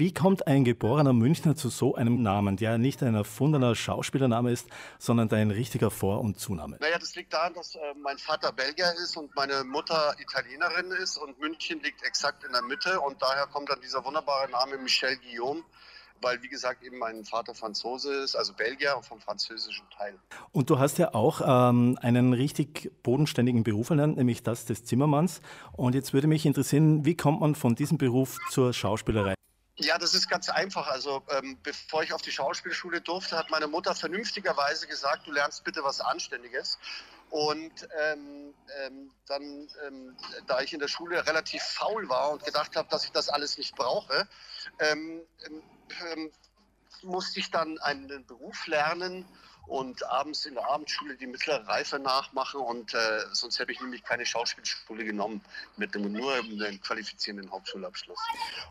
Wie kommt ein geborener Münchner zu so einem Namen, der nicht ein erfundener Schauspielername ist, sondern dein richtiger Vor- und Zunahme? Naja, das liegt daran, dass äh, mein Vater Belgier ist und meine Mutter Italienerin ist und München liegt exakt in der Mitte und daher kommt dann dieser wunderbare Name Michel Guillaume weil, wie gesagt, eben mein Vater Franzose ist, also Belgier und vom französischen Teil. Und du hast ja auch ähm, einen richtig bodenständigen Beruf erlernt, nämlich das des Zimmermanns. Und jetzt würde mich interessieren, wie kommt man von diesem Beruf zur Schauspielerei? Ja, das ist ganz einfach. Also ähm, bevor ich auf die Schauspielschule durfte, hat meine Mutter vernünftigerweise gesagt, du lernst bitte was Anständiges. Und ähm, ähm, dann, ähm, da ich in der Schule relativ faul war und gedacht habe, dass ich das alles nicht brauche, ähm, ähm, ähm, musste ich dann einen Beruf lernen und abends in der Abendschule die mittlere Reife nachmachen und äh, sonst hätte ich nämlich keine Schauspielschule genommen mit einem, nur einem qualifizierenden Hauptschulabschluss.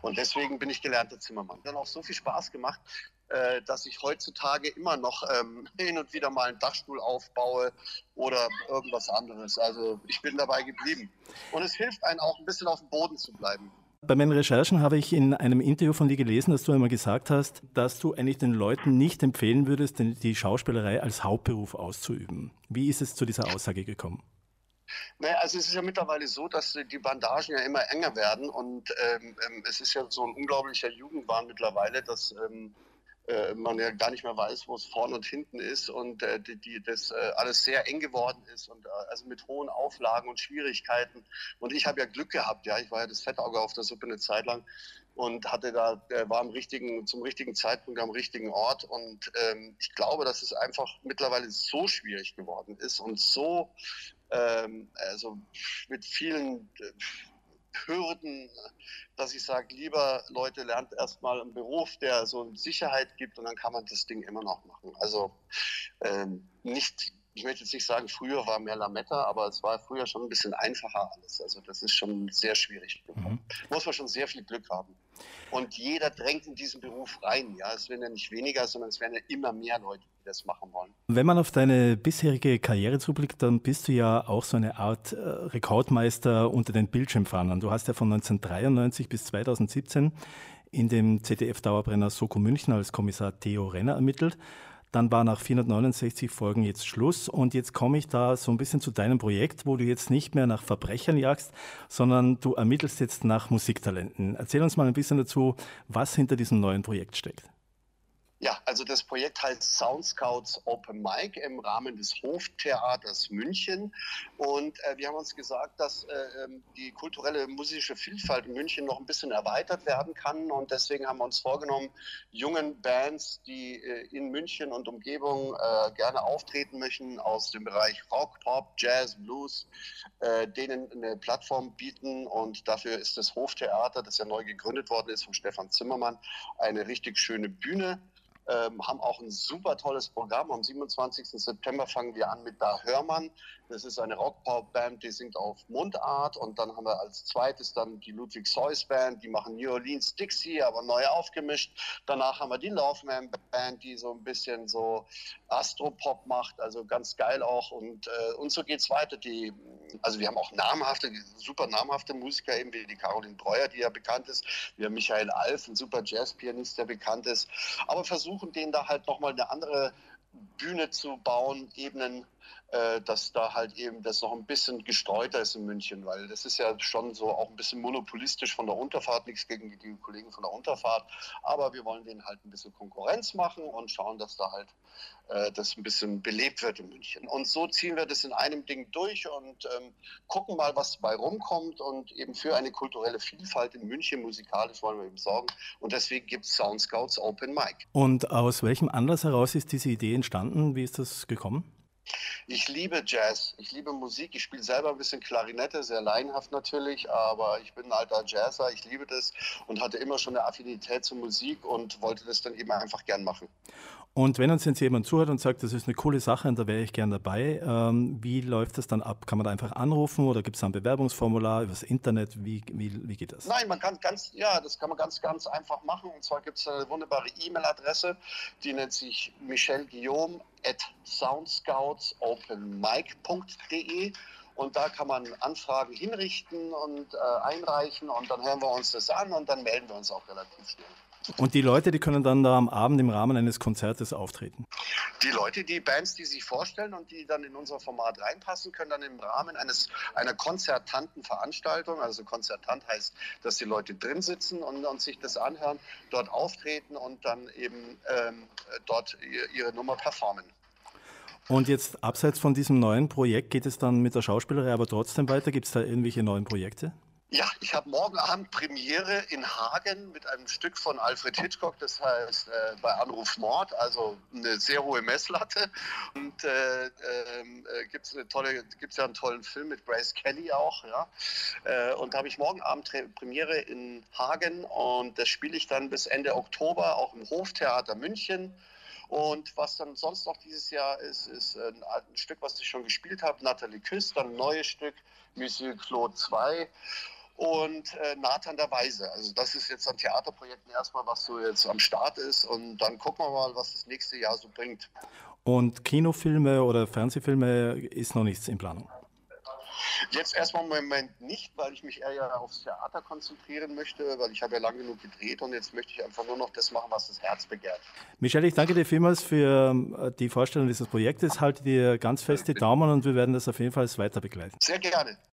Und deswegen bin ich gelernter Zimmermann. Dann auch so viel Spaß gemacht, äh, dass ich heutzutage immer noch ähm, hin und wieder mal einen Dachstuhl aufbaue oder irgendwas anderes. Also ich bin dabei geblieben. Und es hilft einem auch ein bisschen auf dem Boden zu bleiben. Bei meinen Recherchen habe ich in einem Interview von dir gelesen, dass du einmal gesagt hast, dass du eigentlich den Leuten nicht empfehlen würdest, die Schauspielerei als Hauptberuf auszuüben. Wie ist es zu dieser Aussage gekommen? Naja, also es ist ja mittlerweile so, dass die Bandagen ja immer enger werden und ähm, ähm es ist ja so ein unglaublicher Jugendwahn mittlerweile, dass ähm, äh, man ja gar nicht mehr weiß, wo es vorne und hinten ist und äh, die, die, das äh, alles sehr eng geworden ist und äh, also mit hohen Auflagen und Schwierigkeiten. Und ich habe ja Glück gehabt, ja, ich war ja das Fettauge auf der Suppe eine Zeit lang und hatte da, war am richtigen, zum richtigen Zeitpunkt am richtigen Ort. Und ähm, ich glaube, dass es einfach mittlerweile so schwierig geworden ist und so ähm, also mit vielen äh, Hürden, dass ich sage, lieber Leute, lernt erstmal einen Beruf, der so Sicherheit gibt und dann kann man das Ding immer noch machen. Also ähm, nicht, ich möchte jetzt nicht sagen, früher war mehr Lametta, aber es war früher schon ein bisschen einfacher alles. Also das ist schon sehr schwierig. Mhm. Muss man schon sehr viel Glück haben. Und jeder drängt in diesen Beruf rein. Ja, es werden ja nicht weniger, sondern es werden ja immer mehr Leute, das machen wollen. Wenn man auf deine bisherige Karriere zublickt, dann bist du ja auch so eine Art äh, Rekordmeister unter den Bildschirmfahrern. Du hast ja von 1993 bis 2017 in dem ZDF-Dauerbrenner Soko München als Kommissar Theo Renner ermittelt. Dann war nach 469 Folgen jetzt Schluss und jetzt komme ich da so ein bisschen zu deinem Projekt, wo du jetzt nicht mehr nach Verbrechern jagst, sondern du ermittelst jetzt nach Musiktalenten. Erzähl uns mal ein bisschen dazu, was hinter diesem neuen Projekt steckt. Ja, also das Projekt heißt Sound Scouts Open Mic im Rahmen des Hoftheaters München. Und äh, wir haben uns gesagt, dass äh, ähm, die kulturelle musische Vielfalt in München noch ein bisschen erweitert werden kann. Und deswegen haben wir uns vorgenommen, jungen Bands, die äh, in München und Umgebung äh, gerne auftreten möchten, aus dem Bereich Rock, Pop, Jazz, Blues, äh, denen eine Plattform bieten. Und dafür ist das Hoftheater, das ja neu gegründet worden ist von Stefan Zimmermann, eine richtig schöne Bühne ähm, haben auch ein super tolles Programm. Am 27. September fangen wir an mit Da Hörmann. Das ist eine Rock-Pop-Band, die singt auf Mundart. Und dann haben wir als zweites dann die Ludwig Seuss Band, die machen New Orleans Dixie, aber neu aufgemischt. Danach haben wir die Loveman Band, die so ein bisschen so Astro-Pop macht, also ganz geil auch. Und, äh, und so geht's weiter. Die, also wir haben auch namhafte, super namhafte Musiker, eben wie die Caroline Breuer, die ja bekannt ist. Wir haben Michael Alf, ein super Jazz-Pianist, der bekannt ist. Aber versuchen denen da halt nochmal eine andere Bühne zu bauen, Ebenen, äh, dass da halt eben das noch ein bisschen gestreuter ist in München, weil das ist ja schon so auch ein bisschen monopolistisch von der Unterfahrt, nichts gegen die Kollegen von der Unterfahrt, aber wir wollen denen halt ein bisschen Konkurrenz machen und schauen, dass da halt äh, das ein bisschen belebt wird in München. Und so ziehen wir das in einem Ding durch und ähm, gucken mal, was dabei rumkommt und eben für eine kulturelle Vielfalt in München musikalisch wollen wir eben sorgen und deswegen gibt es Sound Scouts Open Mic. Und aus welchem Anlass heraus ist diese Idee entstanden? Wie ist das gekommen? Ich liebe Jazz, ich liebe Musik, ich spiele selber ein bisschen Klarinette, sehr laienhaft natürlich, aber ich bin ein alter Jazzer, ich liebe das und hatte immer schon eine Affinität zur Musik und wollte das dann eben einfach gern machen. Und wenn uns jetzt jemand zuhört und sagt, das ist eine coole Sache und da wäre ich gern dabei, ähm, wie läuft das dann ab? Kann man da einfach anrufen oder gibt es ein Bewerbungsformular übers Internet? Wie, wie, wie geht das? Nein, man kann ganz, ja, das kann man ganz, ganz einfach machen. Und zwar gibt es eine wunderbare E-Mail-Adresse, die nennt sich Michel Guillaume at soundscoutsopenmic.de und da kann man Anfragen hinrichten und äh, einreichen und dann hören wir uns das an und dann melden wir uns auch relativ schnell. Und die Leute, die können dann da am Abend im Rahmen eines Konzertes auftreten? Die Leute, die Bands, die sich vorstellen und die dann in unser Format reinpassen, können dann im Rahmen eines, einer konzertanten Veranstaltung, also konzertant heißt, dass die Leute drin sitzen und, und sich das anhören, dort auftreten und dann eben ähm, dort ihre Nummer performen. Und jetzt abseits von diesem neuen Projekt geht es dann mit der Schauspielerei aber trotzdem weiter? Gibt es da irgendwelche neuen Projekte? Ja, ich habe morgen Abend Premiere in Hagen mit einem Stück von Alfred Hitchcock, das heißt äh, bei Anruf Mord, also eine sehr hohe Messlatte. Und äh, ähm, äh, gibt es ja einen tollen Film mit Grace Kelly auch, ja. Äh, und da habe ich morgen Abend Premiere in Hagen und das spiele ich dann bis Ende Oktober auch im Hoftheater München. Und was dann sonst noch dieses Jahr ist, ist ein, ein Stück, was ich schon gespielt habe, Nathalie Küss, dann ein neues Stück, Monsieur Claude 2 und äh, Nathan der Weise. Also das ist jetzt an Theaterprojekten erstmal, was so jetzt am Start ist und dann gucken wir mal, was das nächste Jahr so bringt. Und Kinofilme oder Fernsehfilme ist noch nichts in Planung? Jetzt erstmal im Moment nicht, weil ich mich eher ja aufs Theater konzentrieren möchte, weil ich habe ja lang genug gedreht und jetzt möchte ich einfach nur noch das machen, was das Herz begehrt. Michelle, ich danke dir vielmals für äh, die Vorstellung dieses Projektes. Halte dir ganz fest die Daumen und wir werden das auf jeden Fall weiter begleiten. Sehr gerne.